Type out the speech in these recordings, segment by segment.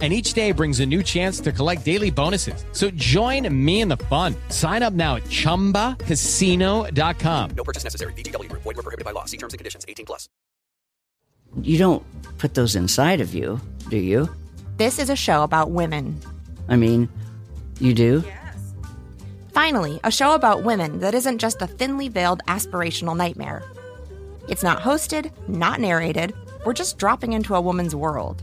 and each day brings a new chance to collect daily bonuses. So join me in the fun. Sign up now at ChumbaCasino.com. No purchase necessary. VGW. Void were prohibited by law. See terms and conditions. 18 plus. You don't put those inside of you, do you? This is a show about women. I mean, you do? Yes. Finally, a show about women that isn't just a thinly veiled aspirational nightmare. It's not hosted, not narrated. We're just dropping into a woman's world.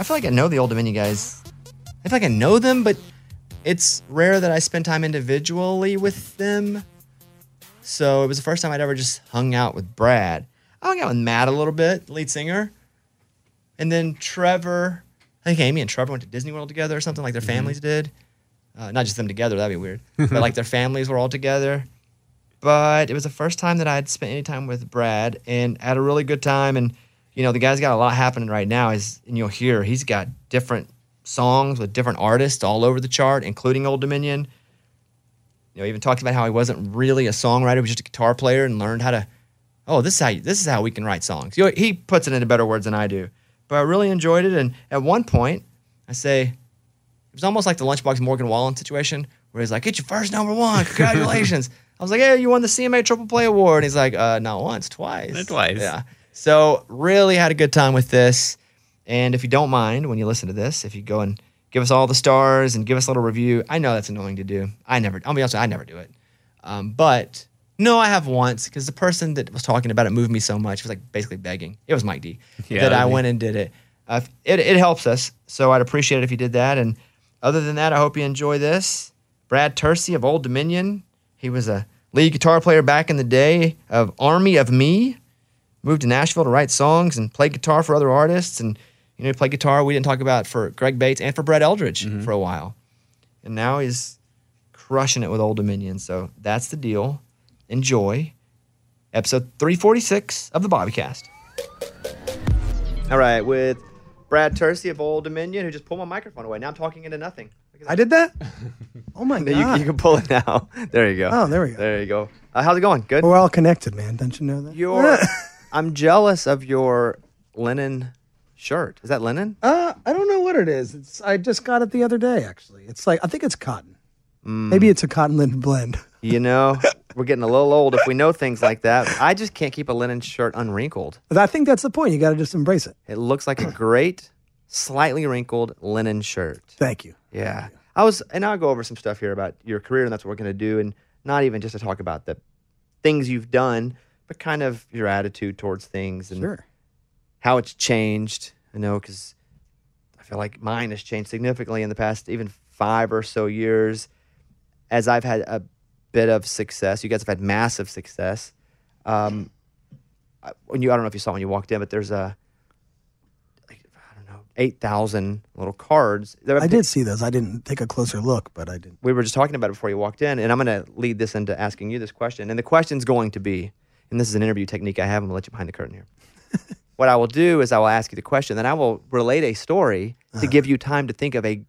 I feel like I know the Old Dominion guys. I feel like I know them, but it's rare that I spend time individually with them. So it was the first time I'd ever just hung out with Brad. I hung out with Matt a little bit, lead singer, and then Trevor. I think Amy and Trevor went to Disney World together or something like their families did. Uh, not just them together, that'd be weird. but like their families were all together. But it was the first time that I'd spent any time with Brad and had a really good time. And, you know, the guy's got a lot happening right now. Is and you'll hear he's got different songs with different artists all over the chart, including Old Dominion. You know, even talked about how he wasn't really a songwriter, he was just a guitar player and learned how to, oh, this is how you, this is how we can write songs. You know, he puts it into better words than I do. But I really enjoyed it. And at one point, I say, it was almost like the Lunchbox Morgan Wallen situation where he's like, get your first number one. Congratulations. I was like, hey, you won the CMA Triple Play Award. And he's like, uh, not once, twice. Not twice. Yeah. So really had a good time with this. And if you don't mind, when you listen to this, if you go and give us all the stars and give us a little review, I know that's annoying to do. I never, I'll be honest, with I never do it. Um, but no, I have once because the person that was talking about it moved me so much. It was like basically begging. It was Mike D. Yeah, that I went and did it. Uh, it. It helps us. So I'd appreciate it if you did that. And other than that, I hope you enjoy this. Brad Tursi of Old Dominion. He was a lead guitar player back in the day of Army of Me. Moved to Nashville to write songs and play guitar for other artists. And, you know, he played guitar, we didn't talk about, for Greg Bates and for Brett Eldredge for a while. And now he's crushing it with Old Dominion. So that's the deal. Enjoy episode 346 of the Bobbycast. All right, with Brad Tursi of Old Dominion, who just pulled my microphone away. Now I'm talking into nothing. I did that? Oh my You, god. you can pull it now. There you go. Oh, there we go. There you go. Uh, how's it going? Good. We're all connected, man. Don't you know that? Your, I'm jealous of your linen shirt. Is that linen? Uh, I don't know what it is. It's I just got it the other day. Actually, it's like I think it's cotton. Mm. Maybe it's a cotton linen blend. You know, we're getting a little old if we know things like that. I just can't keep a linen shirt unwrinkled. I think that's the point. You got to just embrace it. It looks like a great, slightly wrinkled linen shirt. Thank you. Yeah. I was, and I'll go over some stuff here about your career, and that's what we're going to do. And not even just to talk about the things you've done, but kind of your attitude towards things and Sure. how it's changed. I know because I feel like mine has changed significantly in the past even five or so years as I've had a bit of success. You guys have had massive success. Um, I- when you, I don't know if you saw when you walked in, but there's a, don't know, 8,000 little cards. I did see those. I didn't take a closer look, but I did. we were just talking about it before you walked in, and I'm going to lead this into asking you this question. And the question's going to be, and this is an interview technique I have. I'm going to let you behind the curtain here. what I will do is I will ask you the question, then I will relate a story to give you time to think of a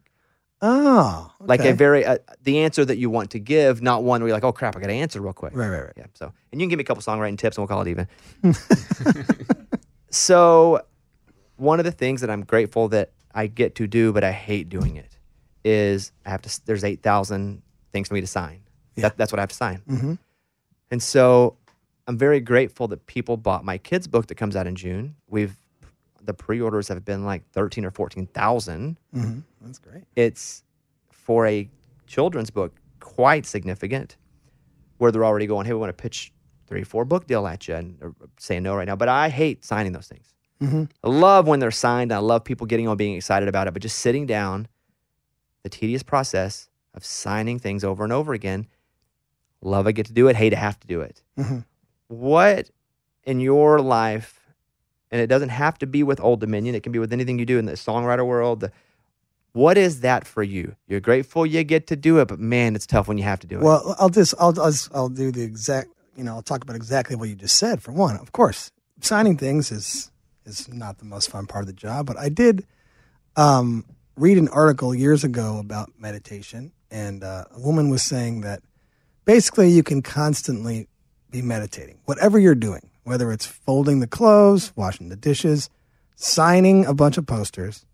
Oh, like a very uh, the answer that you want to give, not one where you're like, oh crap, I got to answer real quick. Right, right, right. Yeah. So, and you can give me a couple songwriting tips, and we'll call it even. So, one of the things that I'm grateful that I get to do, but I hate doing it, is I have to. There's eight thousand things for me to sign. That, that's what I have to sign. Mhm. And so, I'm very grateful that people bought my kids' book that comes out in June. We've the pre-orders have been like thirteen or fourteen thousand. hmm That's great. It's for a children's book quite significant, where they're already going, "Hey, we want to pitch three, four book deal at you," and or saying no right now. But I hate signing those things. Mhm. I love when they're signed. I love people getting on, being excited about it. But just sitting down, the tedious process of signing things over and over again. Love I get to do it. Hate to have to do it. Mhm. What in your life, and it doesn't have to be with Old Dominion. It can be with anything you do in the songwriter world. What is that for you? You're grateful you get to do it, but man, it's tough when you have to do it. Well, I'll just I'll, I'll I'll do the exact you know I'll talk about exactly what you just said. For one, of course, signing things is is not the most fun part of the job, but I did um, read an article years ago about meditation, and uh, a woman was saying that basically you can constantly be meditating, whatever you're doing, whether it's folding the clothes, washing the dishes, signing a bunch of posters.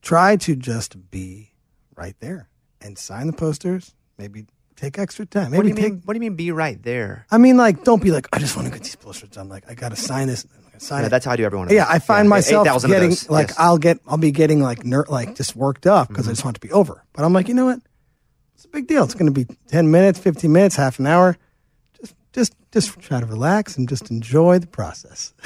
Try to just be right there and sign the posters. Maybe take extra time. Maybe what do you take. mean? What do you mean? Be right there. I mean, like, don't be like, I just want to get these posters done. Like, I got to sign this. Sign Yeah, it. that's how I do every one of Yeah. I find Yeah, myself 8,000 of getting like yes. I'll get I'll be getting like ner- like just worked up because I Mm-hmm. just want it to be over. But I'm like, you know what? It's a big deal. It's going to be ten minutes, fifteen minutes, half an hour. Just just try to relax and just enjoy the process.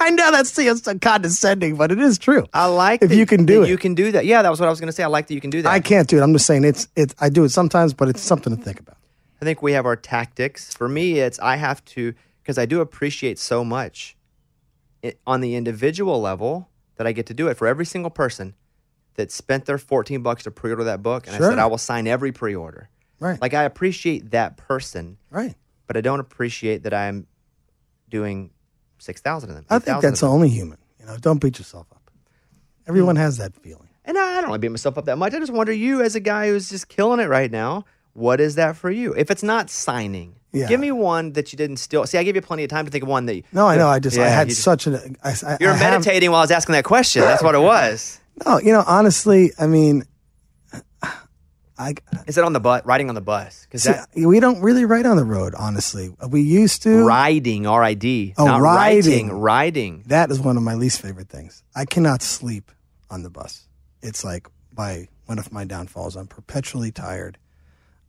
I know that seems so condescending, but it is true. I like if that- you can do it. You can do that. Yeah, that was what I was going to say. I like that you can do that. I can't do it. I'm just saying it's it's I do it sometimes, but it's something to think about. I think we have our tactics. For me, it's I have to because I do appreciate so much it, on the individual level that I get to do it for every single person that spent their 14 bucks to pre-order that book and I said I will sign every pre-order. Right. Like I appreciate that person, Right. But I don't appreciate that I'm doing 6,000 of them. I think that's only human. You know, don't beat yourself up. Everyone Hmm. has that feeling. And I I don't want to beat myself up that much. I just wonder you as a guy who's just killing it right now, what is that for you? If it's not signing, Yeah. give me one that you didn't still See, I gave you plenty of time to think of one that you, No, I know. I just I had just- such an. I, I, You're I have- meditating while I was asking that question. That's what it was. No, you know, honestly, I mean, I Is it on the bus? Riding on the bus? Because see, we don't really ride on the road. Honestly, we used to. riding, R I D, Oh, not riding. riding. That is one of my least favorite things. I cannot sleep on the bus. It's like my one of my downfalls. I'm perpetually tired.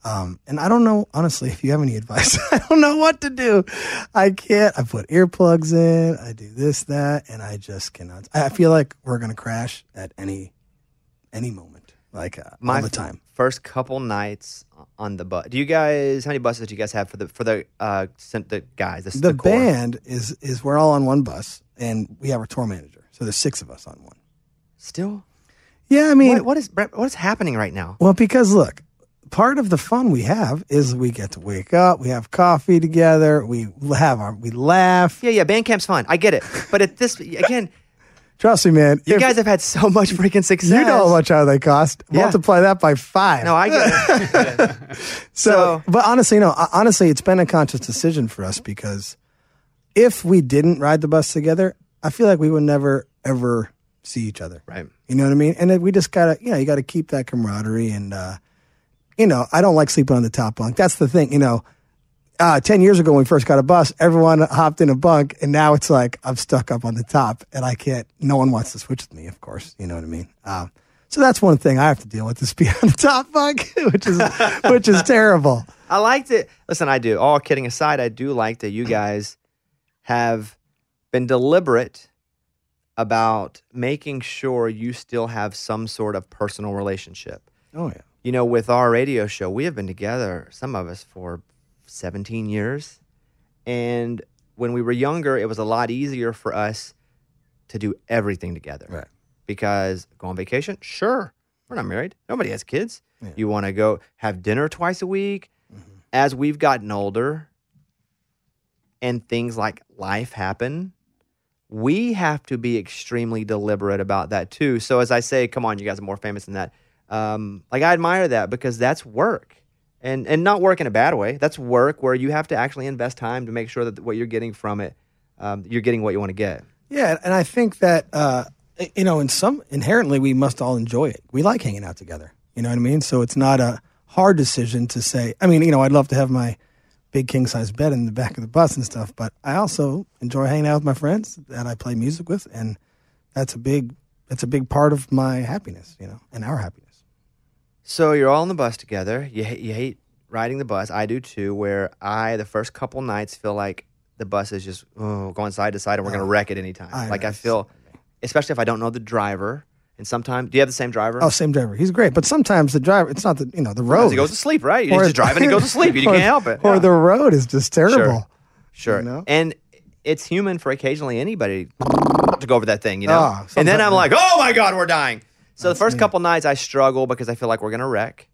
Um, and I don't know, honestly, if you have any advice. I don't know what to do. I can't. I put earplugs in. I do this, that, and I just cannot. I feel like we're gonna crash at any any moment, like uh, My all the time. First couple nights on the bus. Do you guys? How many buses do you guys have for the for the uh sent the guys? The, the, the band is is we're all on one bus and we have our tour manager so there's six of us on one Still, yeah i mean what, what is what is happening right now? well because look part of the fun we have is we get to wake up we have coffee together we have our we laugh Yeah, yeah. Band camp's fun. I get it, but at this again, trust me man you if- guys have had so much freaking success. you know how much how they cost Yeah. multiply that by five No, I get it. So, but honestly, no. Honestly, it's been a conscious decision for us because if we didn't ride the bus together, I feel like we would never ever see each other. Right. You know what I mean? And we just gotta, you know, you gotta keep that camaraderie. And uh, you know, I don't like sleeping on the top bunk. That's the thing. You know, uh, ten years ago when we first got a bus, everyone hopped in a bunk, and now it's like I'm stuck up on the top, and I can't. No one wants to switch with me. Of course, you know what I mean. Uh, so that's one thing I have to deal with is being on the top bunk, which is which is terrible. I liked it. Listen, I do. All kidding aside, I do like that you guys have been deliberate about making sure you still have some sort of personal relationship. Oh yeah. You know, with our radio show, we have been together, some of us, for 17 years. And when we were younger, it was a lot easier for us to do everything together. Right. Because go on vacation, sure. We're not married. Nobody has kids. You want to go have dinner twice a week. As we've gotten older and things like life happen, we have to be extremely deliberate about that too. So as I say, come on, you guys are more famous than that. Um, like I admire that because that's work. And and not work in a bad way. That's work where you have to actually invest time to make sure that what you're getting from it, um, you're getting what you want to get. Yeah, and I think that uh, you know, in some inherently, we must all enjoy it. We like hanging out together. You know what I mean? So it's not a hard decision to say. I mean, you know, I'd love to have my big king size bed in the back of the bus and stuff, but I also enjoy hanging out with my friends that I play music with, and that's a big that's a big part of my happiness. You know, and our happiness. So you're all on the bus together. You hate, you hate riding the bus. I do too. Where I the first couple nights feel like the bus is just oh, going side to side, and we're gonna wreck it anytime. I like. I feel, especially if I don't know the driver. And sometimes, do you have the same driver? Oh, same driver. He's great, but sometimes the driver. It's not the you know the road. Sometimes he goes to sleep, right? He's just driving, and he goes to sleep. You or- can't help it. Or Yeah. the road is just terrible. Sure. You know? And it's human for occasionally anybody to go over that thing, you know? Ah, and then I'm like, oh my God, we're dying. So the first couple nights I struggle because I feel like we're going to wreck.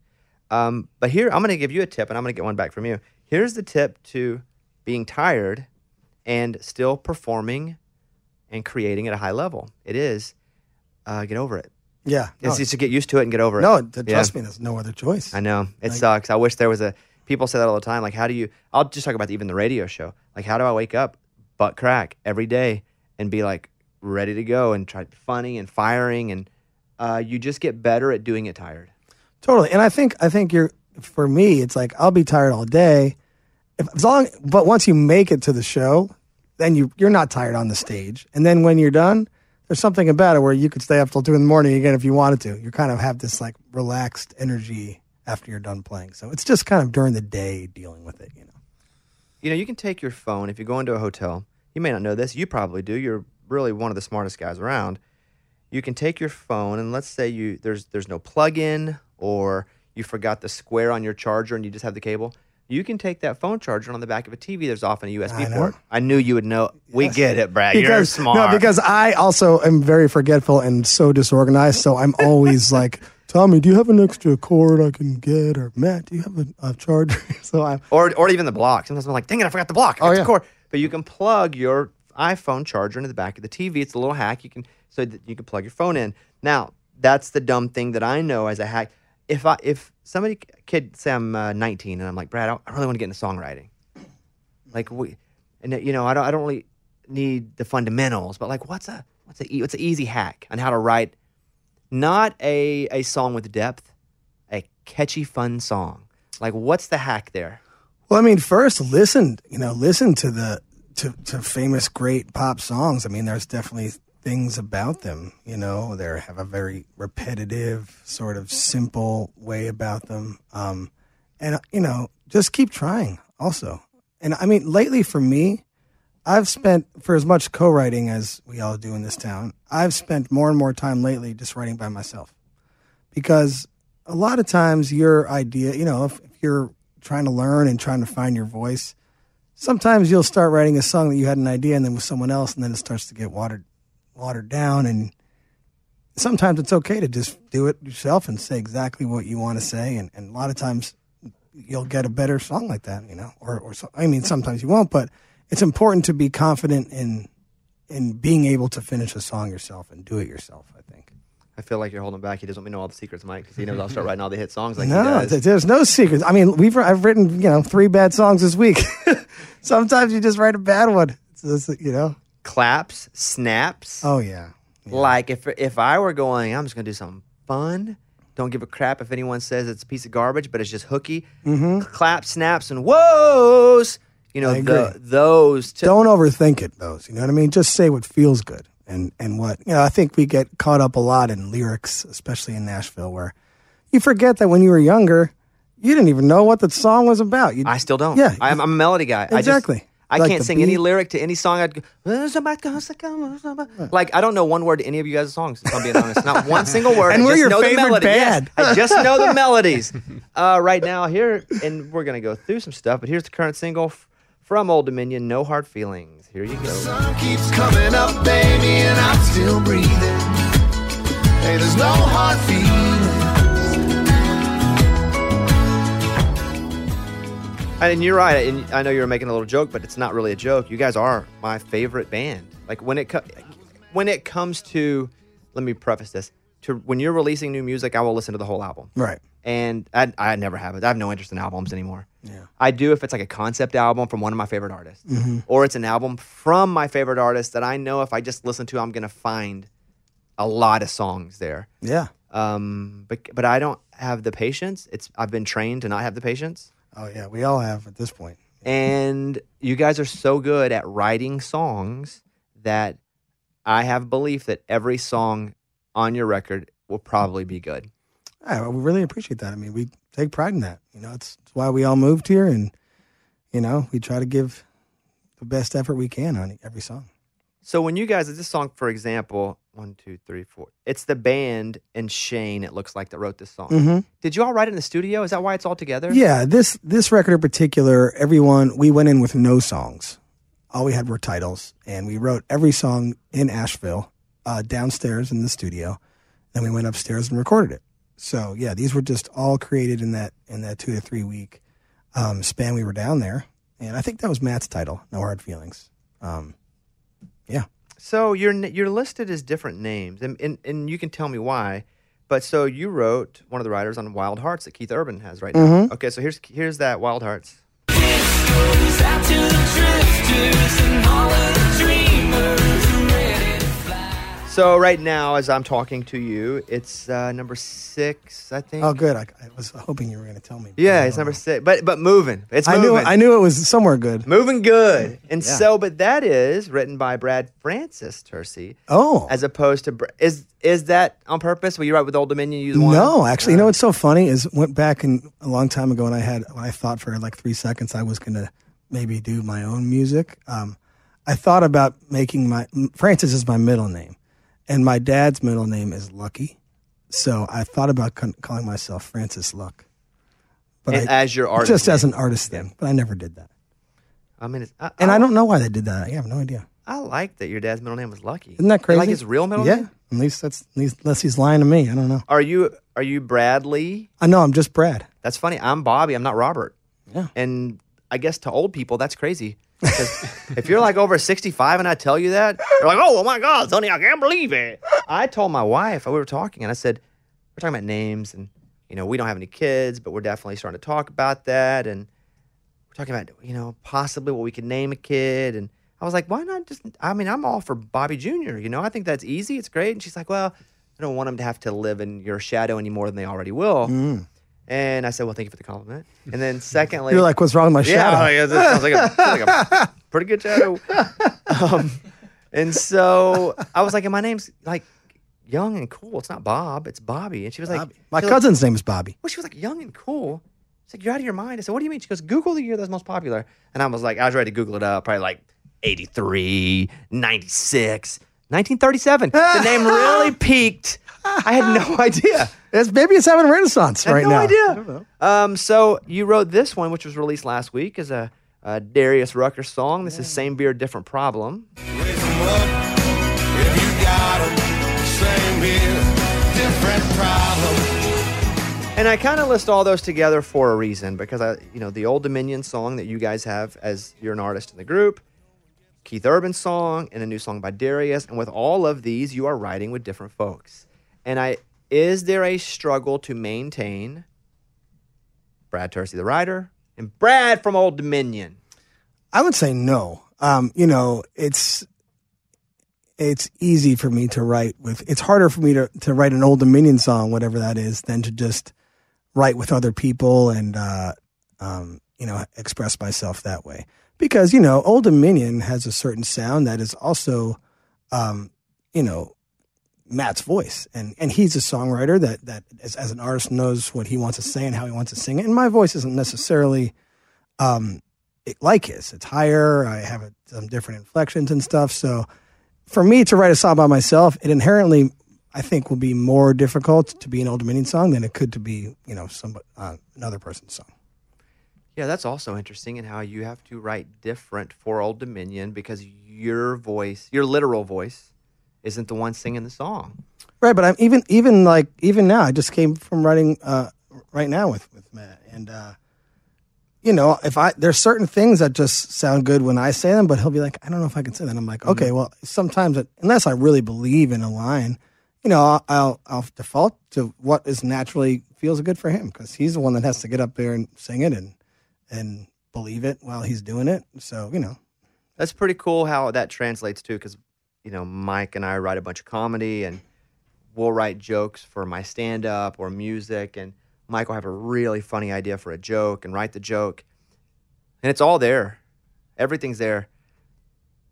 Um, but here, I'm going to give you a tip and I'm going to get one back from you. Here's the tip to being tired and still performing and creating at a high level it is uh, get over it. Yeah. It's No, just to get used to it and get over it. no, th- Yeah. trust me, there's no other choice. I know it Like- sucks. I wish there was a. People say that all the time. Like, how do you? I'll just talk about even the radio show. Like, how do I wake up butt crack every day and be like ready to go and try to be funny and firing and uh, you just get better at doing it tired. Totally. And I think I think you're for me, it's like I'll be tired all day. If, as long but once you make it to the show, then you you're not tired on the stage. And then when you're done, there's something about it where you could stay up till two in the morning again if you wanted to. You kind of have this like relaxed energy after you're done playing. So it's just kind of during the day dealing with it, you know. You know, you can take your phone if you go into a hotel. You may not know this. You probably do. You're really one of the smartest guys around. You can take your phone and let's say you there's there's no plug-in or you forgot the square on your charger and you just have the cable. You can take that phone charger on the back of a TV. There's often a USB I port. I knew you would know. We get it, Brad. You're because smart. no, because I also am very forgetful and so disorganized. So I'm always like, Tommy, do you have an extra cord I can get? Or Matt, do you have a, a charger? so I or or even the block. Sometimes I'm like, dang it, I forgot the block. I Oh, got the yeah. cord. But you can plug your iPhone charger into the back of the TV. It's a little hack. You can so that you can plug your phone in. Now that's the dumb thing that I know as a hack. If I if somebody kid say I'm uh, 19 and I'm like Brad, I, I really want to get into songwriting. Like we, and you know I don't I don't really need the fundamentals, but like what's a what's a what's an easy hack on how to write not a a song with depth, a catchy fun song. Like what's the hack there? Well, I mean, first listen, you know, listen to the to, to famous great pop songs. I mean, there's definitely things about them, you know, they have a very repetitive, sort of simple way about them. Um, and you know, just keep trying also. And I mean, lately for me, I've spent for as much co-writing as we all do in this town. I've spent more and more time lately just writing by myself because a lot of times your idea, you know, if, if you're trying to learn and trying to find your voice, sometimes you'll start writing a song that you had an idea and then with someone else, and then it starts to get watered watered down. And sometimes it's okay to just do it yourself and say exactly what you want to say. And, and a lot of times you'll get a better song like that, you know, or, or so, I mean, sometimes you won't, but it's important to be confident in in being able to finish a song yourself and do it yourself. I think. I feel like you're holding back. He doesn't want me to know all the secrets, Mike, because he knows I'll start writing all the hit songs like he no, there's no secrets. I mean, we've I've written you know three bad songs this week. Sometimes you just write a bad one. It's just, you know. Claps, snaps. Oh yeah. Like if if I were going, I'm just gonna do something fun. Don't give a crap if anyone says it's a piece of garbage, but it's just hooky. Mm-hmm. Clap, snaps, and whoas. You know the, those. T- Don't overthink it. Those, you know what I mean. Just say what feels good, and and what you know. I think we get caught up a lot in lyrics, especially in Nashville, where you forget that when you were younger, you didn't even know what the song was about. You, I still don't. Yeah, I'm, I'm a melody guy. Exactly. I, Like can't the sing any lyric to any song. I'd go, "Uh, somebody goes to come, somebody-" like I don't know one word to any of you guys' songs. If I'm being honest, not one single word. And I we're just your know favorite the melody. Yes, band. I just know the melodies. Uh, right now here, and we're gonna go through some stuff. But here's the current single f- from Old Dominion, "No Hard Feelings." Here you go. sun keeps coming up, baby, and I'm still breathing. Hey, there's no hard feelings. And you're right. And I know you were making a little joke, but it's not really a joke. You guys are my favorite band. Like when it co- when it comes to, let me preface this: to when you're releasing new music, I will listen to the whole album. Right. and I I never have it. I have no interest in albums anymore. Yeah. I do if it's like a concept album from one of my favorite artists, Mhm. or it's an album from my favorite artist that I know if I just listen to, I'm gonna find a lot of songs there. Yeah. Um, but but I don't have the patience. It's I've been trained to not have the patience. Oh yeah, we all have at this point. And you guys are so good at writing songs that I have belief that every song on your record will probably be good. Yeah, we really appreciate that. I mean, we take pride in that. You know, it's, it's why we all moved here, and you know, we try to give the best effort we can on every song. So when you guys, this song, for example, one, two, three, four, it's the band and Shane. It looks like that wrote this song. Mhm. Did you all write it in the studio? Is that why it's all together? Yeah, this this record in particular, everyone we went in with no songs. All we had were titles, and we wrote every song in Asheville, uh, downstairs in the studio. Then we went upstairs and recorded it. So yeah, these were just all created in that in that two to three week um, span we were down there, and I think that was Matt's title, "No Hard Feelings." Um, yeah. So you're you're listed as different names, and, and and you can tell me why. But so you wrote one of the writers on Wild Hearts that Keith Urban has right now. Mhm. Okay, so here's here's that Wild Hearts. So right now, as I'm talking to you, it's uh, number six, I think. Oh, good. I, I was hoping you were going to tell me. Yeah, it's number six, but but moving. It's moving. I knew I knew it was somewhere good. Moving good. And Yeah. so, but that is written by Brad Francis Tursi. Oh. As opposed to, is is that on purpose? Were you write with Old Dominion? You one? No, actually, you know what's so funny is went back and a long time ago, and I had when I thought for like three seconds I was gonna maybe do my own music. Um, I thought about making my Francis is my middle name, and my dad's middle name is Lucky, so I thought about con- calling myself Francis Luck. And as your artist just as name. an artist thing, but I never did that, I mean, it's, I, and I don't know why they did that. I have no idea. I like that your dad's middle name was Lucky. Isn't that crazy? Like his real middle yeah, name? at least that's at least unless he's lying to me. I don't know. Are you are you Bradley? I know I'm just Brad. That's funny. I'm Bobby. I'm not Robert. Yeah. And I guess to old people, that's crazy. If you're like over 65 and I tell you that, you're like, oh, my God, Sonny, I can't believe it. I told my wife, we were talking, and I said, we're talking about names, and, you know, we don't have any kids, but we're definitely starting to talk about that. And we're talking about, you know, possibly what we could name a kid. And I was like, why not just, I mean, I'm all for Bobby Jr., you know, I think that's easy. It's great. And she's like, well, I don't want them to have to live in your shadow any more than they already will. Mm. And I said, well, thank you for the compliment. And then secondly, You're like, what's wrong with my shadow? yeah, that sounds like a, sounds like a pretty good shadow. Um, and so I was like, and my name's like young and cool. It's not Bob, it's Bobby. And she was like, My she was like- cousin's name is Bobby. well, she was like young and cool. She's like, you're out of your mind. I said, what do you mean? She goes, Google the year that's most popular. And I was like, I was ready to Google it up, probably like 83, 96, 1937. the name really peaked. I had no idea. It's, maybe it's having a renaissance right now. I right no now. idea. Um, so you wrote this one, which was released last week, as a, a Darius Rucker song. This is "Same Beer, Different Problem." Same beer, different problem. And I kind of list all those together for a reason because I, you know, the Old Dominion song that you guys have as you're an artist in the group, Keith Urban song, and a new song by Darius. And with all of these, you are writing with different folks. And I, is there a struggle to maintain Brad Tursi, the writer, and Brad from Old Dominion? I would say no. Um, you know, it's it's easy for me to write with. It's harder for me to to write an Old Dominion song, whatever that is, than to just write with other people and uh, um, you know express myself that way. Because you know, Old Dominion has a certain sound that is also, um, you know, Matt's voice, and and he's a songwriter that that as, as an artist knows what he wants to say and how he wants to sing it. And my voice isn't necessarily um, it, like his. It's higher. I have a, some different inflections and stuff. So for me to write a song by myself, it inherently, I think, will be more difficult to be an Old Dominion song than it could to be, you know, some uh, another person's song. Yeah, that's also interesting in how you have to write different for Old Dominion because your voice, your literal voice, isn't the one singing the song. Right, but I'm even even like even now. I just came from writing uh, right now with with Matt, and uh, you know, if I there's certain things that just sound good when I say them, but he'll be like, I don't know if I can say that. I'm like, okay, well, sometimes it, unless I really believe in a line, you know, I'll, I'll I'll default to what is naturally feels good for him because he's the one that has to get up there and sing it and and believe it while he's doing it. So you know, That's pretty cool how that translates too, because you know Mike and I write a bunch of comedy, and we'll write jokes for my stand-up or music, and Mike will have a really funny idea for a joke and write the joke, and it's all there, everything's there,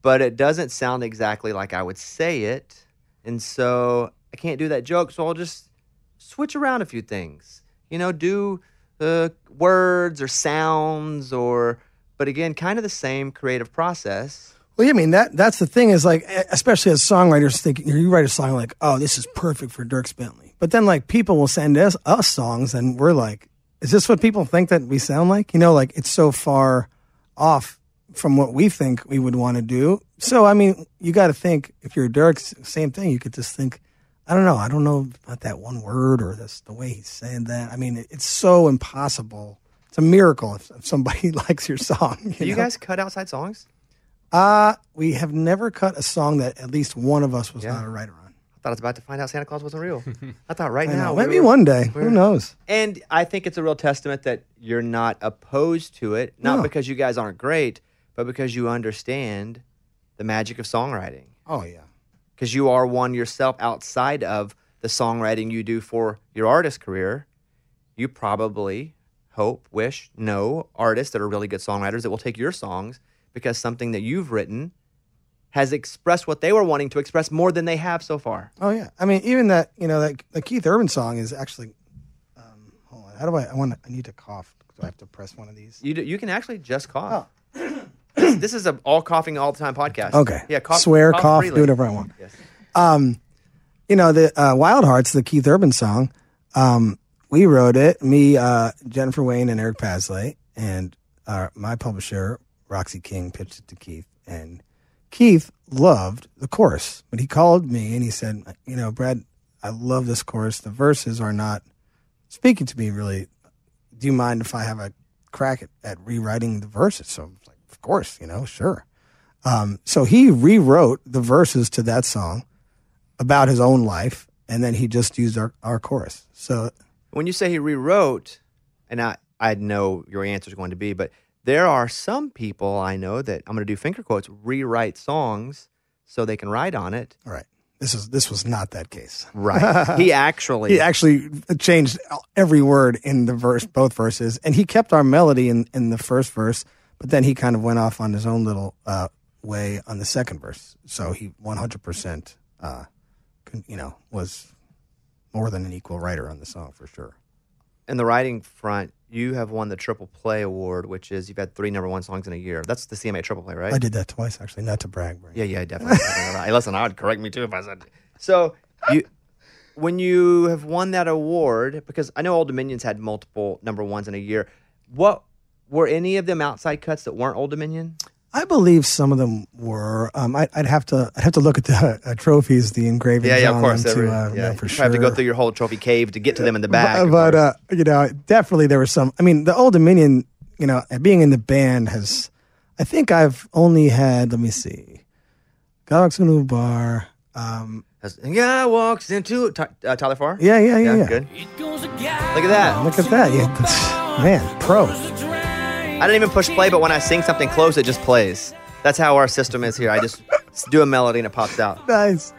but it doesn't sound exactly like I would say it, and so I can't do that joke, so I'll just switch around a few things, you know, do uh, words or sounds or, but again, kind of the same creative process. Well, yeah, I mean that that's the thing is like, especially as songwriters, think you write a song like, oh, this is perfect for Dierks Bentley, but then like people will send us us songs, and we're like, is this what people think that we sound like? You know, like it's so far off from what we think we would want to do. So I mean, you got to think if you're Dierks, same thing. You could just think, I don't know, I don't know about that one word or this the way he's saying that. I mean, it, it's so impossible. It's a miracle if, if somebody likes your song. You Do you know? guys cut outside songs? Uh, we have never cut a song that at least one of us was Yeah. not a writer on. I thought I was about to find out Santa Claus wasn't real. I thought right I now. know. we Maybe were- one day. we're- Who knows? And I think it's a real testament that you're not opposed to it, not No. because you guys aren't great, but because you understand the magic of songwriting. Oh yeah. Because you are one yourself outside of the songwriting you do for your artist career. You probably hope, wish, know artists that are really good songwriters that will take your songs because something that you've written has expressed what they were wanting to express more than they have so far. Oh yeah. I mean, even that you know that the Keith Urban song is actually. Um, hold on. How do I? I want. to I need to cough. Do I have to press one of these? You, do, you can actually just cough. this, this is a all coughing all the time podcast. Oh. Okay. Yeah, cough, Swear, cough, freely. do whatever I want. Yes. Um, you know the uh, Wild Hearts, the Keith Urban song. Um, we wrote it. Me, uh, Jennifer Wayne, and Eric Paslay, and uh, my publisher Roxy King pitched it to Keith, and Keith loved the chorus. But he called me and he said, "You know, Brad, I love this chorus. The verses are not speaking to me really. Do you mind if I have a crack at, at rewriting the verses?" So I was like, "Of course, you know, sure." Um, so he rewrote the verses to that song about his own life, and then he just used our, our chorus. So When you say he rewrote, and I, I know your answer is going to be, but there are some people I know that I'm going to do finger quotes rewrite songs so they can write on it. All right. This is this was not that case. Right. He actually he actually changed every word in the verse, both verses, and he kept our melody in in the first verse, but then he kind of went off on his own little uh, way on the second verse. So he 100 percent, uh, con- you know, was more than an equal writer on the song for sure. in the writing front, you have won the Triple Play Award, which is you've had three number one songs in a year. That's the CMA Triple Play, right? I did that twice actually, not to brag. Brad. Yeah, yeah, definitely. Hey, Listen, I would correct me too if I said. So you, when you have won that award, because I know Old Dominions had multiple number ones in a year. What were any of them outside cuts that weren't Old Dominion? I believe some of them were. Um, I, I'd have to. I'd have to look at the uh, trophies, the engravings. Yeah, yeah, on of course. Every- to, uh, yeah, know for you sure. have to go through your whole trophy cave to get to them in the back. But, but uh, you know, definitely there were some. I mean, the Old Dominion. You know, being in the band has. I think I've only had. Let me see. Galaxy New Bar. Um, yeah, walks into Ty- uh, Tyler Farr. yeah, yeah, yeah, yeah. Good. Look at that. Look at that. Yeah, man, pro. I didn't even push play, but when I sing something close, it just plays. That's how our system is here. I just do a melody and it pops out. Nice.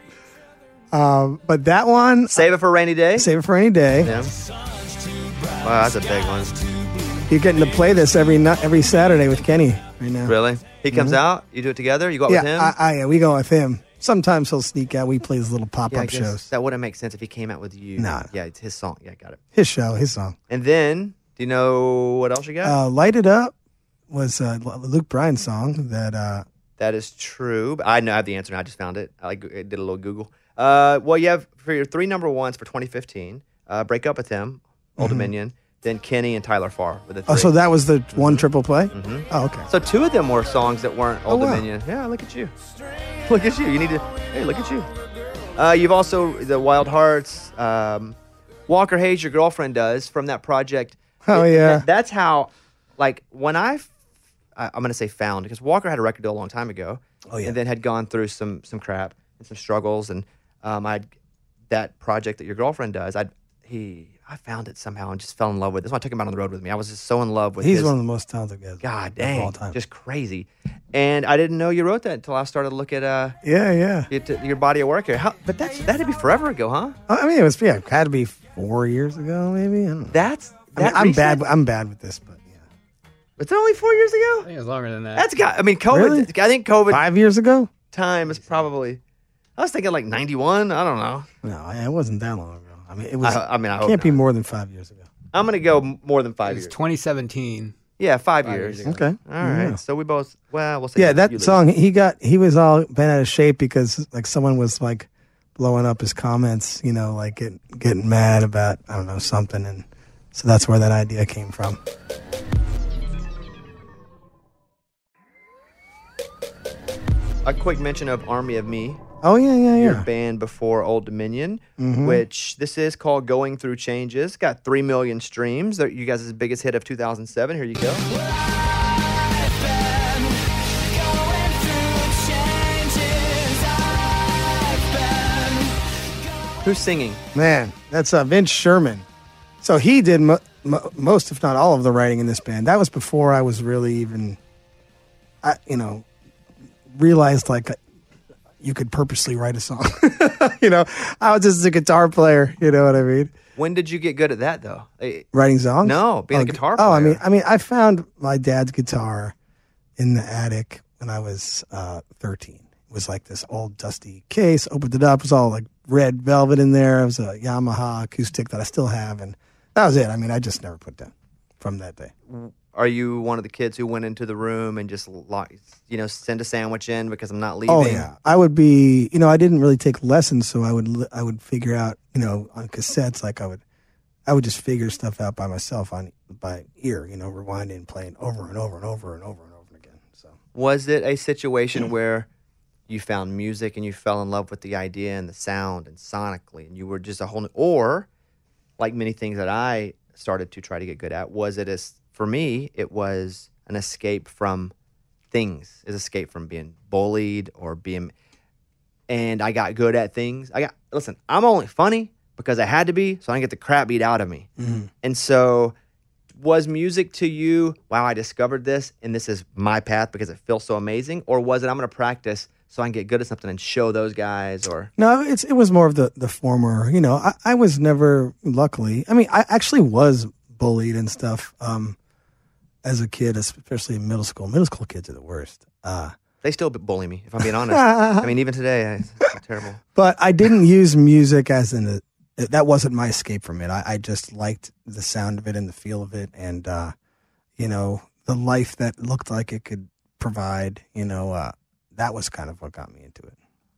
Um, but that one, Save it for a rainy day. save it for any day. Yeah. Wow, that's a big one. You're getting to play this every every Saturday with Kenny right now. Really? He comes out. You do it together. You go out with him. Yeah, I, I, yeah, we go with him. Sometimes he'll sneak out. We play his little pop Yeah, I up guess shows. That wouldn't make sense if he came out with you. No. Yeah, it's his song. Yeah, got it. His show, his song. And then, do you know what else you got? Uh, Light It Up was uh, Luke Bryan's song that uh, that is true. But I know I have the answer. Now. I just found it. I like did a little Google. Uh, well, you have for your three number ones for 2015. Uh, Break up with him, Old Dominion. Then Kenny and Tyler Farr with the three. Mm-hmm. Oh, so that was the one triple play? Oh, okay. So two of them were songs that weren't Old Oh, wow. Dominion. Yeah, look at you. Look at you. You need to. Hey, look at you. Uh, you've also the Wild Hearts. Um, Walker Hayes, your girlfriend, does from that project. Oh, It- yeah. that- that's how. Like when I, I'm gonna say found because Walker had a record deal a long time ago. Oh, yeah. And then had gone through some some crap and some struggles, and um, I. that project that your girlfriend does. I he I found it somehow and just fell in love with it. That's why I took him out on the road with me. I was just so in love with it. He's his, one of the most talented guys. God of dang, all time. just crazy. And I didn't know you wrote that until I started to look at uh yeah, yeah. your, your body of work here. How, but that's that'd be forever ago, huh? I mean, it was yeah, it had to be four years ago, maybe. I. That's I mean, that I'm recent? bad. I'm bad with this, but yeah. It's only four years ago. I think it's longer than that. That's got. I mean, COVID. Really? I think COVID five years ago. time is probably. I was thinking like ninety one. I don't know. No, it wasn't that long ago. I mean, it was. I, I mean, I can't be not. more than five years ago. I'm gonna go more than five was years. 2017. Yeah, five, Five years. years. Okay. All right. Yeah. So we both. Well, we'll say. Yeah, that song. He got. He was all bent out of shape because like someone was like blowing up his comments. You know, like get, getting mad about I don't know something, and so that's where that idea came from. A quick mention of Army of Me. Oh yeah, yeah, yeah. Your band before Old Dominion, Mhm. which this is called Going Through Changes. Got three million streams. You guys' biggest hit of 2007. Here you go. Who's singing? Man, that's uh, Vince Scheuerman. So he did mo- mo- most, if not all, of the writing in this band. That was before I was really even, I you know, realized like uh, you could purposely write a song. you know, I was just a guitar player. You know what I mean? When did you get good at that, though? Writing songs? No, being a Oh, guitar Oh, I mean. I mean, I found my dad's guitar in the attic when I was uh, 13. It was like this old dusty case. Opened it up, it was all like red velvet in there. It was a Yamaha acoustic that I still have, and that was it. I mean, I just never put down from that day. Are you one of the kids who went into the room and just, lock, you know, send a sandwich in because I'm not oh, leaving? Oh yeah, I would be. You know, I didn't really take lessons, so I would I would figure out. You know, on cassettes, like I would, I would just figure stuff out by myself on by ear. You know, rewinding, and playing over and over and over and over and over again. So Was it a situation where you found music and you fell in love with the idea and the sound and sonically, and you were just a whole, new, or like many things that I started to try to get good at, was it as for me, it was an escape from things, is escape from being bullied or being, and I got good at things. I got listen, I'm only funny because I had to be, so I didn't get the crap beat out of me. Mm-hmm. And so, was music to you, wow, I discovered this and this is my path because it feels so amazing? Or was it, I'm going to practice so I can get good at something and show those guys? Or, no, it's it was more of the the former. You know, I, I was never luckily. I mean, I actually was bullied and stuff um, as a kid, especially in middle school. Middle school kids are the worst. Uh, they still bully me, if I'm being honest. I mean, even today, I, it's terrible. but I didn't use music as an that wasn't my escape from it. I, I just liked the sound of it and the feel of it, and uh, you know the life that looked like it could provide. You know, uh, that was kind of what got me into it.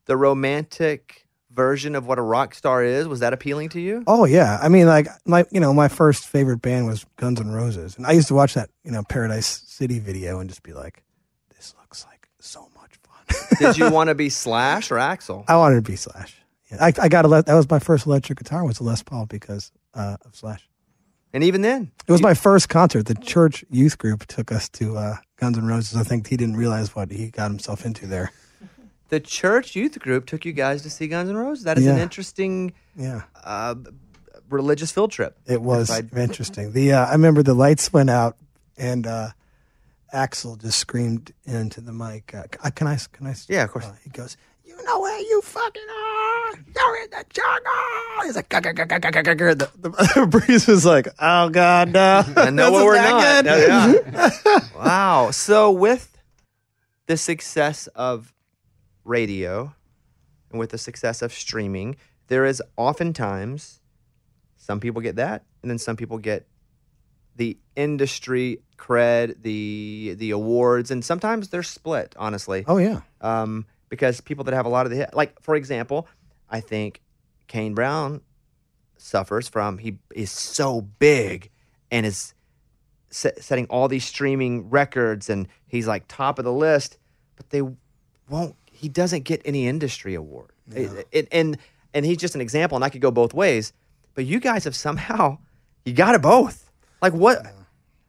The romantic version of what a rock star is, was that appealing to you? Oh yeah, I mean, like my you know my first favorite band was Guns N' Roses, and I used to watch that you know Paradise City video and just be like, this looks like so much fun. Did you want to be Slash or Axl? I wanted to be Slash. Yeah, I, I got a that was my first electric guitar was a Les Paul because uh, of Slash. And even then, It was my first concert. The church youth group took us to uh, Guns N' Roses. I think he didn't realize what he got himself into there. the church youth group took you guys to see Guns N' Roses. That is an interesting Yeah, uh, religious field trip. it was interesting. The uh, I remember the lights went out and uh, Axl just screamed into the mic. Uh, can I? Can I? Yeah, of course. Uh, he goes, "You know where you fucking are? You're in the jungle." He's like, the, the breeze was like, "Oh God, no!" I know what we're not. No, yeah. wow. So with the success of radio and with the success of streaming, there is oftentimes some people get that, and then some people get the industry cred, the the awards, and sometimes they're split. Honestly, Oh yeah. um, because people that have a lot of the hit, like for example, I think Kane Brown suffers from he is so big and is se- setting all these streaming records and he's like top of the list, but they won't. He doesn't get any industry award, It- it- and and he's just an example. And I could go both ways, but you guys have somehow you got it both. Like what?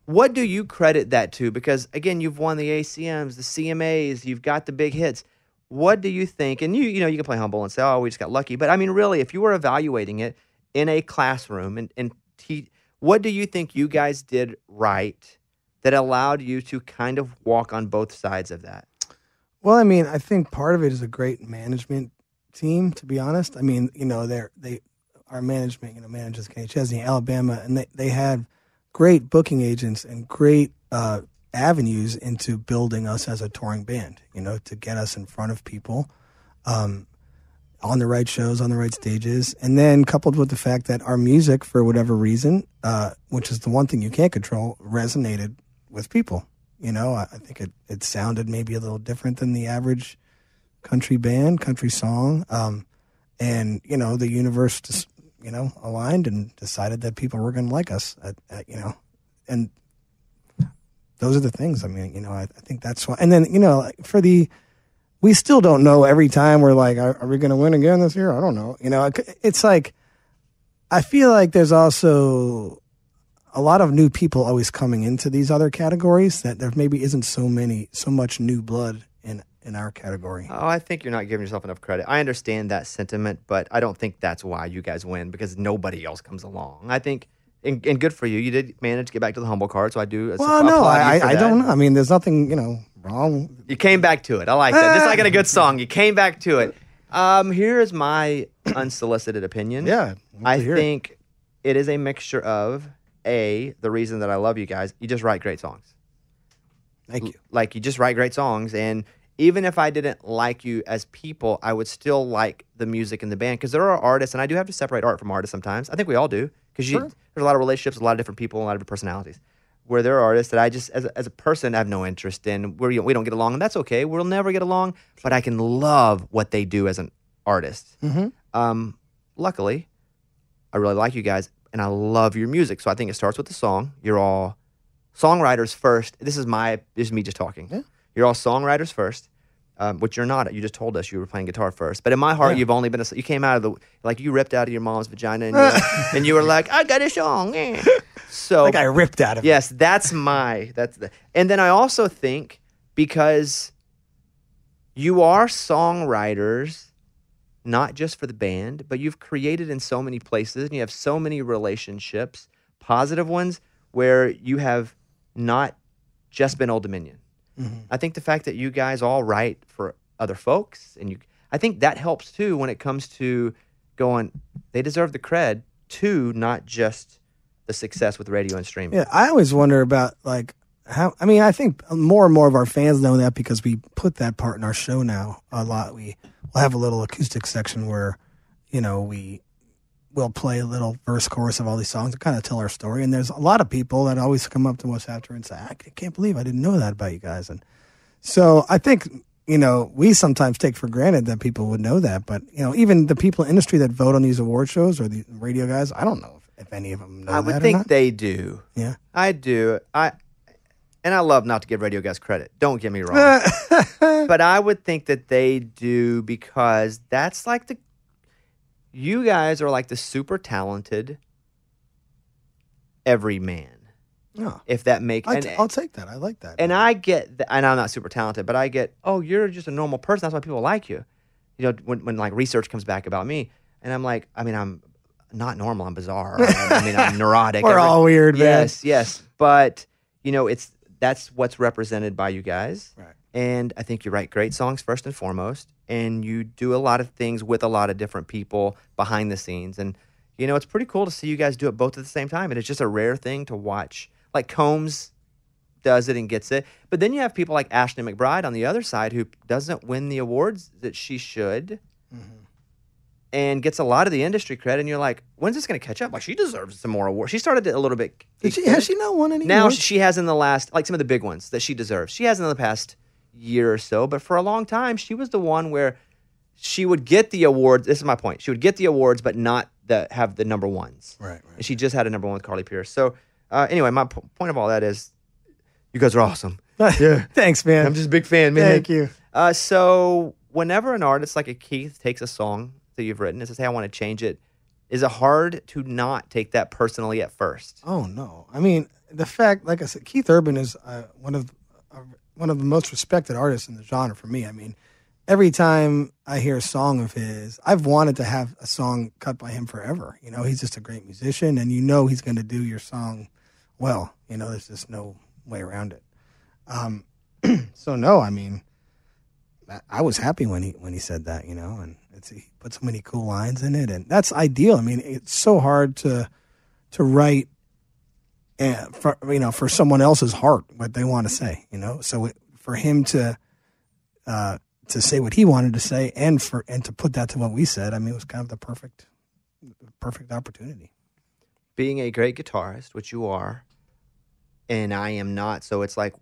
What do you credit that to? Because again, you've won the ACMs, the CMAs, you've got the big hits. What do you think? And you, you know, you can play humble and say, "Oh, we just got lucky." But I mean, really, if you were evaluating it in a classroom and and te- what do you think you guys did right that allowed you to kind of walk on both sides of that? Well, I mean, I think part of it is a great management team. To be honest, I mean, you know, they're they our management, you know, manages Kenny Chesney, Alabama, and they they have great booking agents and great uh, avenues into building us as a touring band. You know, to get us in front of people. Um, on the right shows, on the right stages, and then coupled with the fact that our music, for whatever reason, uh, which is the one thing you can't control, resonated with people. You know, I, I think it, it sounded maybe a little different than the average country band, country song. Um, and, you know, the universe just, you know, aligned and decided that people were going to like us, at, at, you know, and those are the things. I mean, you know, I, I think that's why. And then, you know, like, for the, we still don't know every time we're like, are, are we going to win again this year? I don't know. You know, it's like, I feel like there's also a lot of new people always coming into these other categories that there maybe isn't so many, so much new blood in, in our category. Oh, I think you're not giving yourself enough credit. I understand that sentiment, but I don't think that's why you guys win because nobody else comes along. I think, and, and good for you, you did manage to get back to the humble card. So I do. Well, no, I, for I don't know. I mean, there's nothing, you know, wrong. You came back to it. I like that. Just like in a good song, you came back to it. Um, here is my unsolicited opinion. Yeah, I hear it. think it is a mixture of a the reason that I love you guys. You just write great songs. Thank you. Like you just write great songs, and even if I didn't like you as people, I would still like the music in the band because there are artists, and I do have to separate art from artists sometimes. I think we all do because Sure. there's a lot of relationships, a lot of different people, a lot of different personalities. Where there are artists that I just, as a, as a person, have no interest in. Where we don't get along, and that's okay. We'll never get along, but I can love what they do as an artist. Mhm. Um, luckily, I really like you guys, and I love your music. So I think it starts with the song. You're all songwriters first. This is my this is me just talking. Yeah. You're all songwriters first, um, which you're not. You just told us you were playing guitar first. But in my heart, Yeah. you've only been a, you came out of the like you ripped out of your mom's vagina, and you, were, and you were like, I got a song. eh." So Like I ripped out of it. Yes, that's my that's the and then I also think because you are songwriters not just for the band, but you've created in so many places and you have so many relationships, positive ones, where you have not just been Old Dominion. I think the fact that you guys all write for other folks and you I think that helps too when it comes to going they deserve the cred too, not just the success with radio and streaming. Yeah, I always wonder about like how. I mean, I think more and more of our fans know that because we put that part in our show now a lot. We will have a little acoustic section where, you know, we will play a little verse chorus of all these songs to kind of tell our story. And there's a lot of people that always come up to us after and say, "I can't believe I didn't know that about you guys." And so I think you know we sometimes take for granted that people would know that, but you know, even the people in industry that vote on these award shows or the radio guys, I don't know if, if any of them know I would think they do. Yeah. I do. I and I love not to give radio guys credit. Don't get me wrong. but I would think that they do because that's like the you guys are like the super talented everyman. No. If that makes I and, t- I'll take that. I like that. and I get th- and I'm not super talented, but I get, oh, you're just a normal person. That's why people like you. You know, when, when like research comes back about me, and I'm like, I mean, I'm not normal. I'm bizarre. I, I mean, I'm neurotic. We're all weird, man. Yes, yes. But you know, it's that's what's represented by you guys. Right. And I think you write great songs first and foremost, and you do a lot of things with a lot of different people behind the scenes. And you know, it's pretty cool to see you guys do it both at the same time. And it's just a rare thing to watch. Like Combs does it and gets it. But then you have people like Ashley McBryde on the other side who doesn't win the awards that she should mm-hmm. and gets a lot of the industry credit. And you're like, when's this going to catch up? Like, she deserves some more awards. She started it a little bit. Did she, has she not won any? Now awards? she has in the last, like some of the big ones that she deserves. She has in the past year or so, but for a long time, she was the one where she would get the awards. This is my point. She would get the awards, but not the have the number ones. Right, right. And she just had a number one with Carly Pearce. So uh, anyway, my p- point of all that is, you guys are awesome. yeah. Thanks, man. I'm just a big fan, man. Thank you. Uh, so whenever an artist like a Keith takes a song that you've written and says, "Hey, I want to change it," is it hard to not take that personally at first? Oh no! I mean, the fact, like I said, Keith Urban is uh, one of one of the most respected artists in the genre for me. I mean, every time I hear a song of his, I've wanted to have a song cut by him forever. You know, he's just a great musician, and you know he's going to do your song well. You know, there's just no way around it. Um, so no, I mean, I- was happy when he when he said that. You know, and he put so many cool lines in it, and that's ideal. I mean, it's so hard to to write and for you know for someone else's heart what they want to say you know so it, for him to uh to say what he wanted to say and for and to put that to what we said i mean it was kind of the perfect perfect opportunity being a great guitarist, which you are, and I am not. So it's like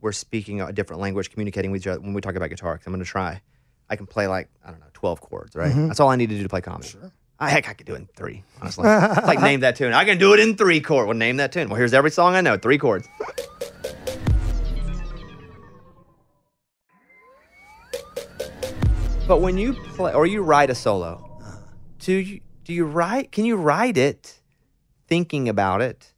we're speaking a different language, communicating with each other when we talk about guitar. Because I'm going to try. I can play like I don't know, 12 chords, right? Mhm. That's all I need to do to play comedy. Sure. I, heck, I could do it in three. Honestly, like name that tune. I can do it in three chord. Well, name that tune. Well, here's every song I know. Three chords. But when you play or you write a solo, do you do you write? Can you write it, thinking about it,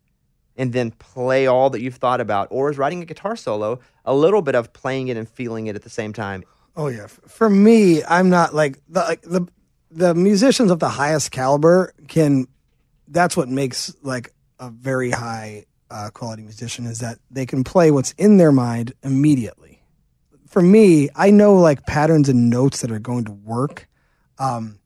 and then play all that you've thought about, or is writing a guitar solo a little bit of playing it and feeling it at the same time? oh yeah for me i'm not like the like the the musicians of the highest caliber can that's what makes like a very high uh, quality musician is that they can play what's in their mind immediately for me, I know like patterns and notes that are going to work. Um,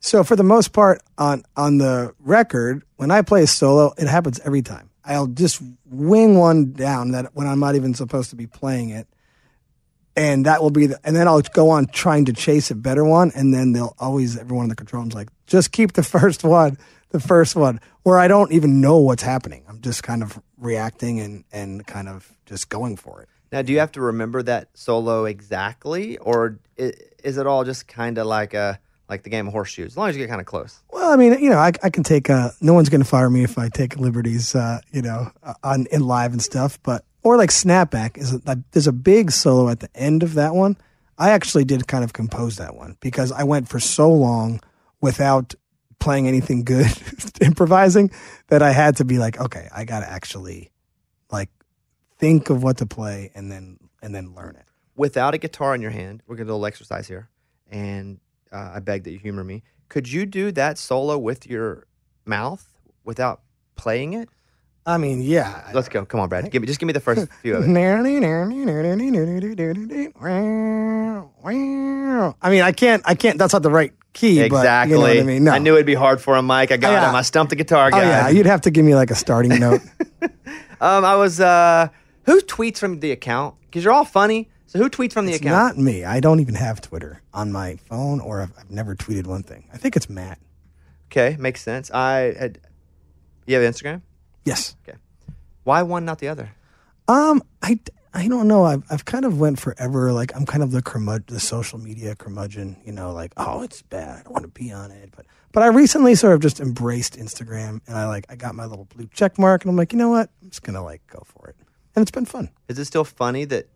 so for the most part on on the record, when I play a solo, it happens every time. I'll just wing one down that when I'm not even supposed to be playing it, and that will be the, and then I'll go on trying to chase a better one, and then they'll always everyone in the control room's like, just keep the first one, the first one, where I don't even know what's happening. I'm just kind of reacting and and kind of just going for it. Now, do you have to remember that solo exactly, or is it all just kind of like a like the game of horseshoes? As long as you get kind of close. Well, I mean, you know, I, I can take. Uh, no one's going to fire me if I take liberties, uh, you know, uh, on in live and stuff. But or like snapback is a, there's a big solo at the end of that one. I actually did kind of compose that one because I went for so long without playing anything good, improvising that I had to be like, okay, I got to actually like think of what to play and then and then learn it. Without a guitar in your hand, we're gonna do a little exercise here, and uh, I beg that you humor me. Could you do that solo with your mouth without playing it? I mean, yeah. Let's go. Come on, Brad. Give me just give me the first few of it. I mean, I can't. I can't. That's not the right key. Exactly. But you know I mean? No. I knew it'd be hard for him, Mike. I got Oh, yeah. him. I stumped the guitar guy. Oh yeah, you'd have to give me like a starting note. Um, I was. Uh, who tweets from the account? Because you're all funny. So who tweets from the it's account? not me. I don't even have Twitter on my phone, or I've, I've never tweeted one thing. I think it's Matt. Okay, makes sense. I had. You have Instagram? Yes. Okay. Why one, not the other? Um, I, I don't know. I've I've kind of went forever. Like I'm kind of the curmud, the social media curmudgeon. You know, like oh, it's bad. I don't want to be on it. But but I recently sort of just embraced Instagram, and I like I got my little blue check mark, and I'm like, you know what? I'm just gonna like go for it, and it's been fun. Is it still funny that,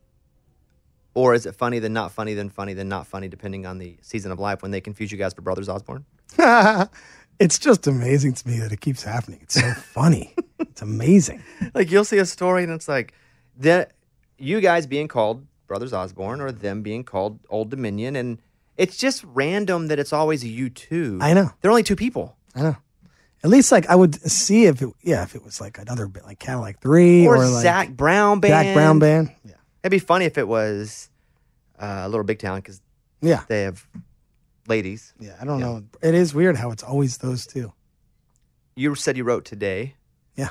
or is it funny then not funny then funny then not funny depending on the season of life when they confuse you guys for brothers Osborne? it's just amazing to me that it keeps happening. It's so funny. it's amazing. like you'll see a story and it's like that you guys being called brothers Osborne or them being called Old Dominion and it's just random that it's always you two. I know. They're only two people. I know. At least like I would see if it yeah if it was like another bit like Cadillac Three Or, or, like Zac Brown band. Zac Brown band. Yeah. It'd be funny if it was uh, a little big town because Yeah. they have ladies. Yeah, I don't know. It is weird how it's always those two. You said you wrote today. Yeah.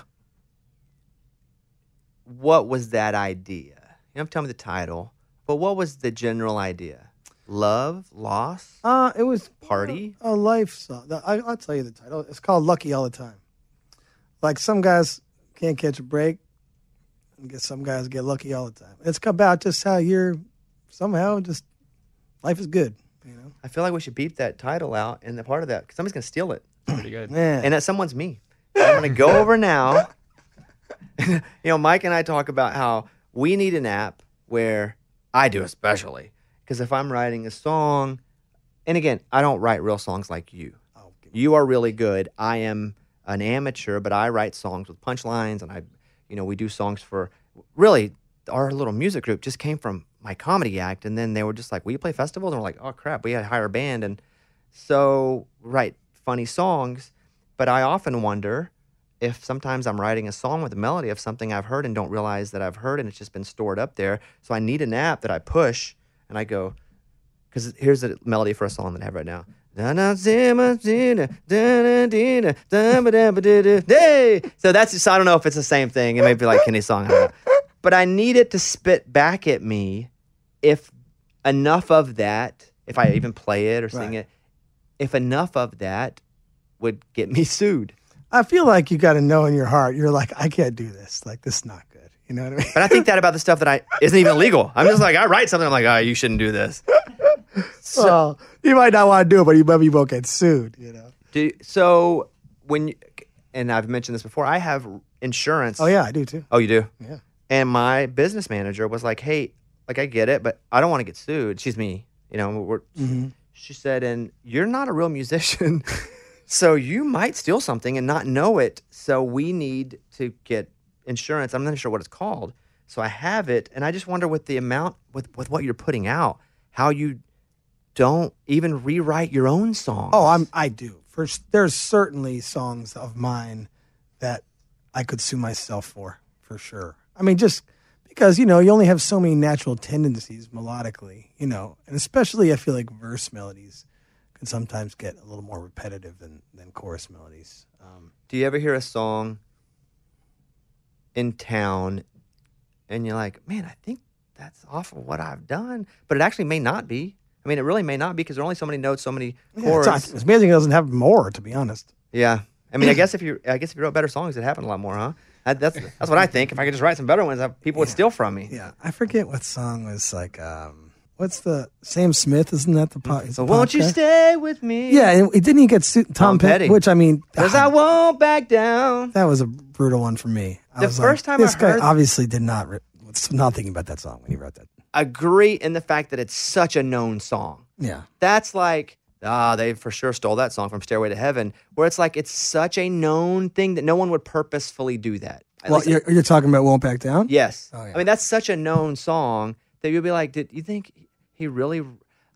What was that idea? You don't have to tell me the title, but what was the general idea? Love, loss, Uh, it was party. a life song. I, I'll tell you the title. It's called "Lucky All the Time." Like some guys can't catch a break, and get some guys get lucky all the time. It's about just how you're somehow just life is good. You know. I feel like we should beep that title out and the part of that because somebody's gonna steal it. Pretty good. Yeah. And that someone's me. I'm gonna go over now. you know, Mike and I talk about how we need an app where I do especially because if I'm writing a song, and again, I don't write real songs like you. You are really good. I am an amateur, but I write songs with punchlines, and I, you know, we do songs for. Really, our little music group just came from my comedy act. And then they were just like, "Will you play festivals?" And we're like, "Oh crap, we had to hire a band." And so write funny songs, but I often wonder if sometimes I'm writing a song with a melody of something I've heard and don't realize that I've heard, and it's just been stored up there. So I need an app that I push, and I go, because here's a melody for a song that I have right now. So that's just, I don't know if it's the same thing. It may be like Kenny's song. But I need it to spit back at me if enough of that, if I even play it or sing Right. it, if enough of that would get me sued. I feel like you got to know in your heart, you're like, I can't do this. Like, this is not good. You know what I mean? But I think that about the stuff that I isn't even legal. I'm just like, I write something, I'm like, oh, you shouldn't do this. well, you might not want to do it, but you maybe won't get sued. You know? Do, so when, you, and I've mentioned this before, I have insurance. Oh yeah, I do too. Oh, you do? Yeah. And my business manager was like, "Hey, like I get it, but I don't want to get sued." She's me, you know. We're, Mhm. She said, "And you're not a real musician, so you might steal something and not know it. So we need to get insurance. I'm not sure what it's called. So I have it, and I just wonder with the amount with with what you're putting out, how you don't even rewrite your own song. Oh, I'm I do. First, there's certainly songs of mine that I could sue myself for, for sure. I mean, just because you know you only have so many natural tendencies melodically, you know, and especially I feel like verse melodies can sometimes get a little more repetitive than than chorus melodies. Um, Do you ever hear a song in town and you're like, man, I think that's off of what I've done, but it actually may not be. I mean, it really may not be because there are only so many notes, so many yeah, chords. it's, it's amazing it doesn't have more, to be honest. Yeah, I mean, I guess if you, I guess if you wrote better songs, it happened a lot more, huh? That, that's that's what I think. If I could just write some better ones, people would steal from me. Yeah, I forget what song was like. um What's the Sam Smith? Isn't that the pop? So won't you stay with me? Yeah, and didn't he get? Tom, Tom Petty, which I mean, Because I won't back down. That was a brutal one for me. I The first like, time I this guy heard- obviously did not re- was not thinking about that song when he wrote that. Agree in the fact that it's such a known song. Yeah, That's like, ah, they for sure stole that song from Stairway to Heaven, where it's like it's such a known thing that no one would purposefully do that. At well, you're, you're talking about "Won't Back Down." yes. Oh, yeah. I mean, that's such a known song that you'll be like, did you think he really?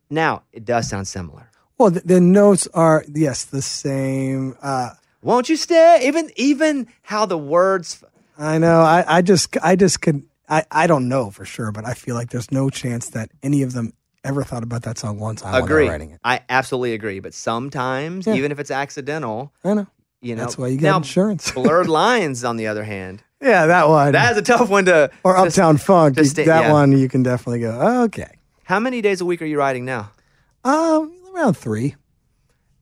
Now, it does sound similar. Well, the, the notes are yes the same. Uh, Won't you stay? Even even how the words. I know. I, I just I just could. I, I don't know for sure, but I feel like there's no chance that any of them ever thought about that song time while agree. writing it. I absolutely agree. But sometimes, Yeah. even if it's accidental, I know. you know, That's why you get now, insurance. blurred lines, on the other hand, Yeah, that one. that's a tough one to. or to- Uptown Funk. to stay- that yeah. one you can definitely go. "Oh, Okay. How many days a week are you writing now? Um, around three.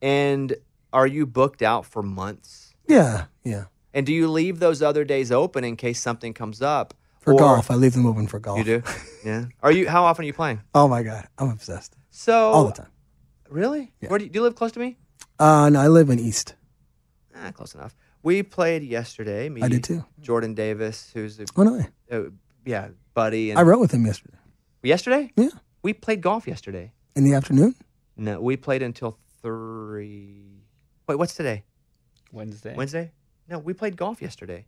And are you booked out for months? Yeah, yeah. And do you leave those other days open in case something comes up? For Or- golf, I leave them open for golf. You do? Yeah. Are you? How often are you playing? Oh my god, I'm obsessed So all the time. Really? Where do you, do you live close to me? Uh, no, I live in East. Ah, close enough. We played yesterday. Me, I did too. Jordan Davis, who's a, Oh no, way. uh, yeah, buddy. And I wrote with him yesterday yesterday. Yeah. We played golf yesterday. in the afternoon. No, we played until three. Wait, what's today? Wednesday. Wednesday? No, we played golf yesterday.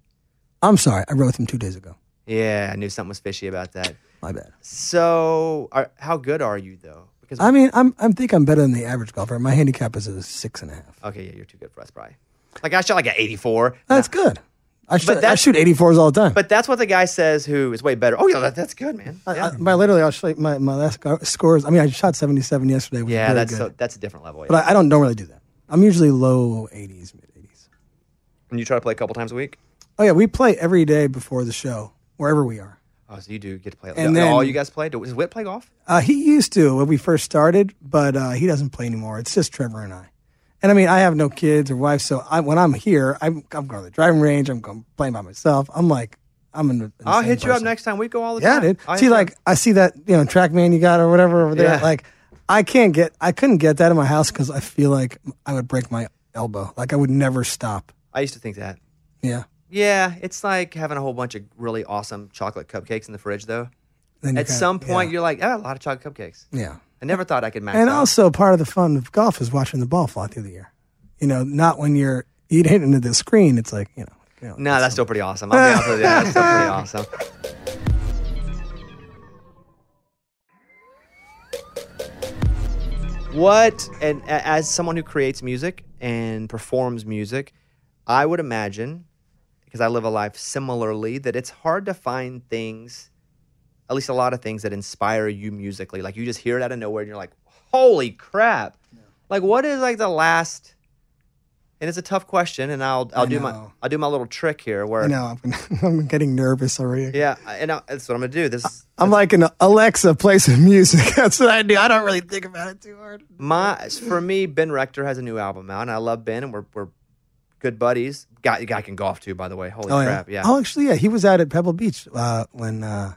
I'm sorry, I wrote with him two days ago. Yeah, I knew something was fishy about that. My bad. So, are, how good are you though? Because I mean, I'm I think I'm better than the average golfer. My handicap is a six and a half. okay, yeah, you're too good for us, probably. Like I shot like an 84. That's good. I shoot, I that's- shoot 84s all the time. But that's what the guy says who is way better. Oh yeah, that, that's good, man. I, Yeah, I, my literally, I'll show you my my last scores. I mean, I shot 77 yesterday. Which yeah is that's good. so, that's a different level. but I, I don't don't really do that. I'm usually low 80s, mid 80s. and you try to play a couple times a week. Oh yeah, we play every day before the show, wherever we are. Oh, so you do get to play. And do all you guys play? Does Whit play golf? Uh, he used to when we first started, but uh, he doesn't play anymore. It's just Trevor and I. And I mean, I have no kids or wife, so I, when I'm here, I'm, I'm going to the driving range. I'm going playing by myself. I'm like, I'm an. I'll hit you up next time. We go all the Yeah, time. dude. I'll See, like I see that you know TrackMan you got or whatever over there. Yeah. Like, I can't get, I couldn't get that in my house because I feel like I would break my elbow. Like I would never stop. I used to think that. Yeah. Yeah, it's like having a whole bunch of really awesome chocolate cupcakes in the fridge, though. Then At kinda- some point, yeah. you're like, oh, a lot of chocolate cupcakes. Yeah. I never thought I could match. And that. also, part of the fun of golf is watching the ball fly through the air. You know, not when you're you hit into the screen. It's like you know. You know, no, that's still pretty awesome. I'll be honest with you, that's still pretty awesome. What and as someone who creates music and performs music, I would imagine because I live a life similarly that it's hard to find things, at least a lot of things that inspire you musically. Like you just hear it out of nowhere and you're like, "Holy crap!" Like what is like the last? And it's a tough question, and I'll I'll I do my. I'll do my little trick here where I know. I'm, I'm getting nervous already. yeah, and I, that's what I'm gonna do. This is I'm like an Alexa, play some music. That's what I do. I don't really think about it too hard. My for me, Ben Rector has a new album out, and I love Ben, and we're we're good buddies. Guy, guy can golf too, by the way. Holy oh crap! Yeah, Oh, actually, yeah. He was out at Pebble Beach uh, when uh,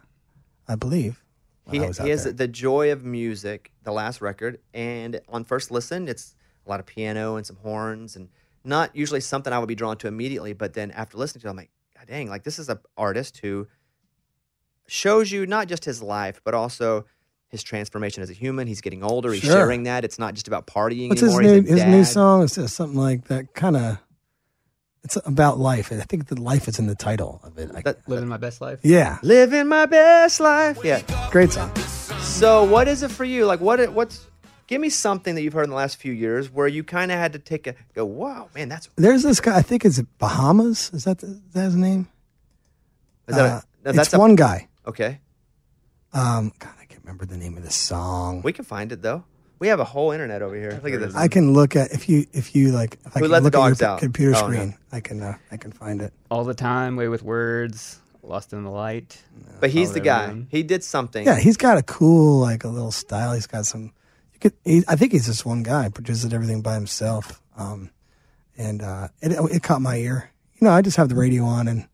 I believe. when he, I he has there. the joy of music. The last record, and on first listen, it's a lot of piano and some horns, and not usually something I would be drawn to immediately. But then after listening to, it, I'm like, God dang! Like this is an artist who shows you not just his life, but also. His transformation as a human. He's getting older. He's Sure. sharing that. It's not just about partying What's his anymore. new He's his new song? Just something like that. Kind of. It's about life. And I think the life is in the title of it. I, Living my best life. yeah, Living my best life. Yeah. great song. So what is it for you? Like what it- what's give me something that you've heard in the last few years where you kind of had to take a go, wow, man, that's There's this guy. I think it's Bahamas. Is that, the, is that his name? is that a, Uh, no, it's that's a- one guy. Okay. Um, God, I can't remember the name of the song. We can find it though. We have a whole internet over here. Look at this. I can look at if you if you like. If I We can let the look at your dogs out. computer Oh, no. screen, I can uh, I can find it. All the time, way with words, lost in the light. but he's the guy. everyone. He did something. Yeah, he's got a cool like a little style. He's got some. You could. He, I think he's just one guy. Produces everything by himself. Um, and uh, it it caught my ear. You know, I just have the radio on, and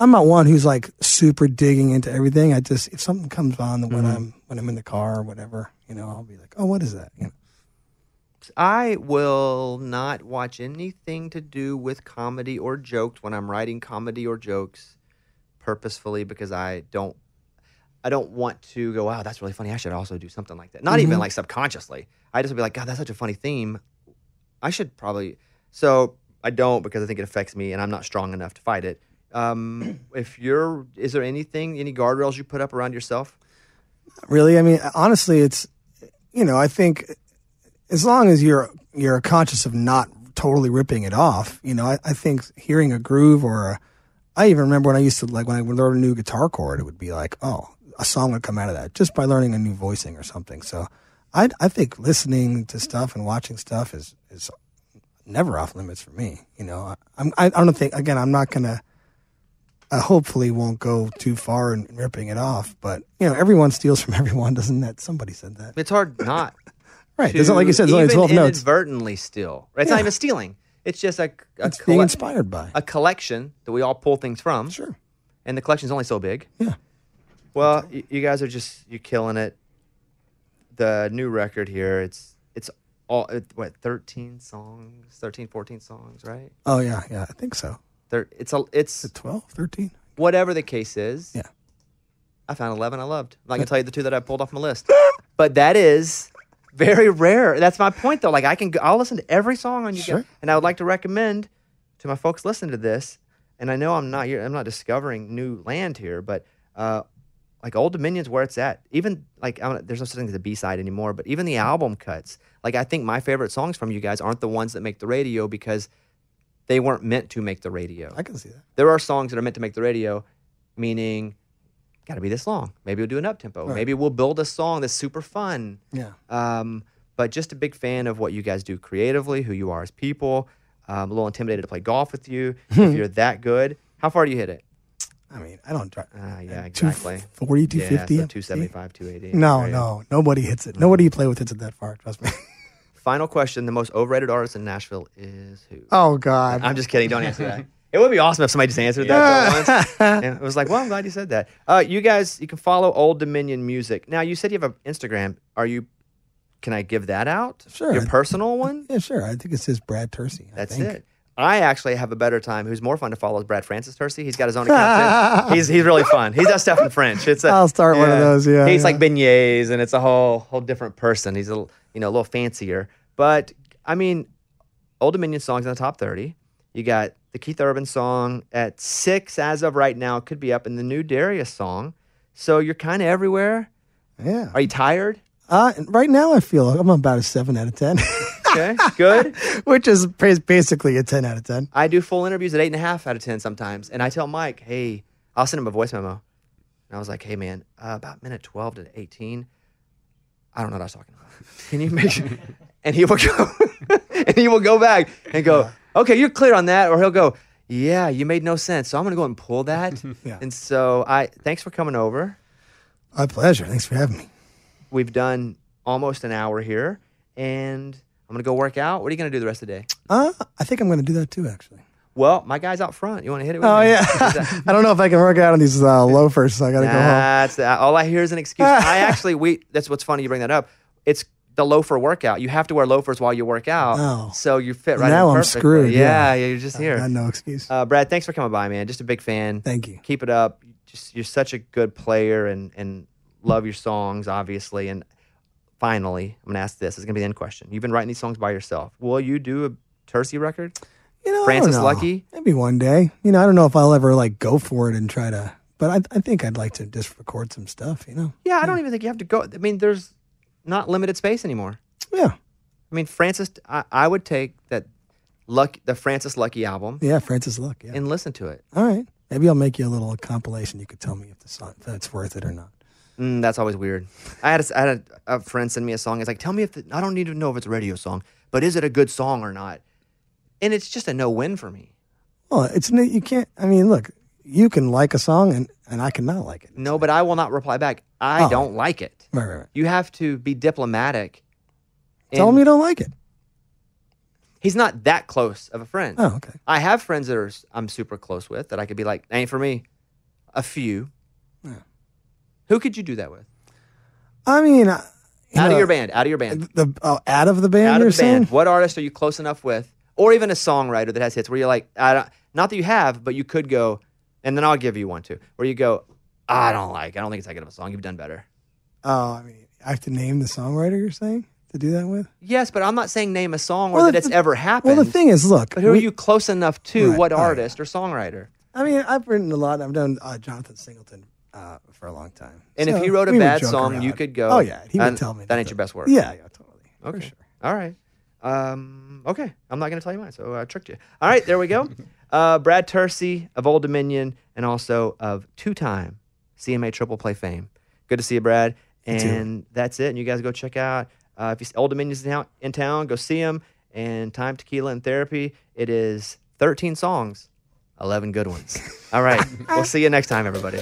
I'm not one who's like super digging into everything. I just if something comes on when Mm-hmm. I'm when I'm in the car or whatever, you know, I'll be like, oh, what is that? You know, I will not watch anything to do with comedy or jokes when I'm writing comedy or jokes purposefully because I don't I don't want to go, wow, that's really funny. I should also do something like that. Not even Mhm. like subconsciously. I just would be like, God, that's such a funny theme. I should probably so I don't because I think it affects me and I'm not strong enough to fight it. Um, if you're is there anything, any guardrails you put up around yourself? really. I mean, honestly, it's you know, I think as long as you're you're conscious of not totally ripping it off, you know, I, I think hearing a groove or a, I even remember when I used to like when I would learn a new guitar chord, it would be like, oh, a song would come out of that just by learning a new voicing or something. So, I I think listening to stuff and watching stuff is is never off limits for me. You know, I, I'm I, I don't think again I'm not gonna. I hopefully won't go too far in ripping it off, but you know, everyone steals from everyone, doesn't that? Somebody said that, It's hard not right? Doesn't like you said, there's only twelve notes. inadvertently steal. Right? It's not even stealing. It's just a, a It's being inspired by. a collection that we all pull things from. Sure. And the collection's only so big. Yeah. Well, you guys are just you're killing it. The new record here, it's it's all it, what 13 songs, 13 14 songs, right? Oh yeah, yeah, I think so. There it's a it's 12, 13? whatever the case is. Yeah. I found 11 I loved. I'm not going to tell you the two that I pulled off my list. but that is very rare. That's my point though. Like I can go, I'll listen to every song on you Sure. guys. And I would like to recommend to my folks listening to this. And I know I'm not here I'm not discovering new land here, but uh like Old Dominion's where it's at. Even like I don't, there's no such thing as a B side anymore, but even the album cuts. Like I think my favorite songs from you guys aren't the ones that make the radio because they weren't meant to make the radio. I can see that. There are songs that are meant to make the radio, meaning got to be this long. Maybe we'll do an up tempo. Right. Maybe we'll build a song that's super fun. Yeah. Um, but just a big fan of what you guys do creatively, who you are as people. Um, a little intimidated to play golf with you if you're that good. How far do you hit it? I mean, I don't drive. Ah, yeah, Two exactly. forty, Yeah, two so fifty. 275, 280. No, right? no, nobody hits it. Nobody you play with hits it that far. Trust me. Final question: The most overrated artist in Nashville is who? Oh God. I'm just kidding. Don't answer that. It would be awesome if somebody just answered that for once. And it was like, well, I'm glad you said that. Uh, you guys, you can follow Old Dominion Music. Now, you said you have an Instagram. Are you? Can I give that out? Sure. Your personal one. Yeah, sure. I think it says Brad Tursi. That's think. it. I actually have a better time. Who's more fun to follow is Brad Francis Tursi. He's got his own account too. He's he's really fun. He does stuff in French. It's a, I'll start one of those, yeah, He's yeah. like beignets, and it's a whole whole different person. He's a you know a little fancier, but I mean, Old Dominion songs in the top thirty. You got the Keith Urban song at six as of right now. Could be up in the new Darius song. So you're kind of everywhere. Yeah. Are you tired? Uh, right now, I feel I'm about a seven out of ten, Okay, good. which is basically a ten out of ten. I do full interviews at eight and a half out of ten sometimes, and I tell Mike, "Hey, I'll send him a voice memo." And I was like, "Hey, man, uh, about minute twelve to eighteen, I don't know what I was talking about. Can you make sure?" and he will go, and he will go back and go, "Okay, you're clear on that," or he'll go, "Yeah, you made no sense, so I'm gonna go and pull that." Yeah. And so I thanks for coming over. My pleasure. Thanks for having me. We've done almost an hour here, and I'm gonna go work out. What are you gonna do the rest of the day? Uh, I think I'm going to do that too. Actually. Well, my guy's out front. You want to hit it? With Oh me? yeah. I don't know if I can work out on these uh, loafers, so I got to go home. That's all I hear is an excuse. I actually we that's what's funny you bring that up. It's the loafer workout. You have to wear loafers while you work out. Oh. So you fit right Now in I'm screwed, Yeah, yeah. you're just here. I got no excuse. Uh, Brad, thanks for coming by, man. Just a big fan. Thank you. Keep it up. Just you're such a good player and and love your songs, obviously. And finally, I'm gonna ask this. It's gonna be the end question. You've been writing these songs by yourself. Will you do a Tursi record? You know, Francis know. Lucky? Maybe one day. You know, I don't know if I'll ever like go for it and try to, but I, I think I'd like to just record some stuff. You know. Yeah, I don't even think you have to go. I mean, there's not limited space anymore. Yeah. I mean, Francis, I, I would take that luck, the Francis Lucky album, Yeah, Francis Luck. Yeah. and listen to it. All right. Maybe I'll make you a little compilation. You could tell me if the song if it's worth it or not. Mm, that's always weird. I had, a, I had a, a friend send me a song. It's like, tell me if the, I don't need to know if it's a radio song, but is it a good song or not? And it's just a no win for me. Well, it's you can't. I mean, look, you can like a song and and I cannot like it. No, but I will not reply back. I Oh. don't like it. Right, right, right. You have to be diplomatic. Tell and me you don't like it. He's not that close of a friend. Oh, okay. I have friends that are I'm super close with that I could be like, ain't for me. A few. Yeah. Who could you do that with? I mean, uh, you out know, of your band. Out of your band. The oh, out of the band. out you're of the band. saying? What artist are you close enough with, or even a songwriter that has hits where you're like, I don't, not that you have, but you could go, and then I'll give you one too, where you go, I don't like, I don't think it's that good of a song. You've done better. Oh, I mean, I have to name the songwriter. You're saying to do that with? Yes, but I'm not saying name a song or Well, that the- it's ever happened. Well, the thing is, look. but who are you close enough to? Right. What artist or songwriter? I mean, I've written a lot. I've done uh, Jonathan Singleton uh, for a long time. And if So he wrote a bad song, around. you could go. Oh yeah, he would tell me that to ain't your best work. Yeah, yeah, totally. Okay. For sure. All right. Um, okay. I'm not going to tell you mine, so I tricked you. All right, there we go. uh, Brad Tursi of Old Dominion and also of two-time CMA Triple Play fame. Good to see you, Brad. You. And that's it. And you guys go check out uh, if you see Old Dominion's in town, in town, go see him. And Time Tequila and Therapy. It is 13 songs, 11 good ones. All right. we'll see you next time, everybody.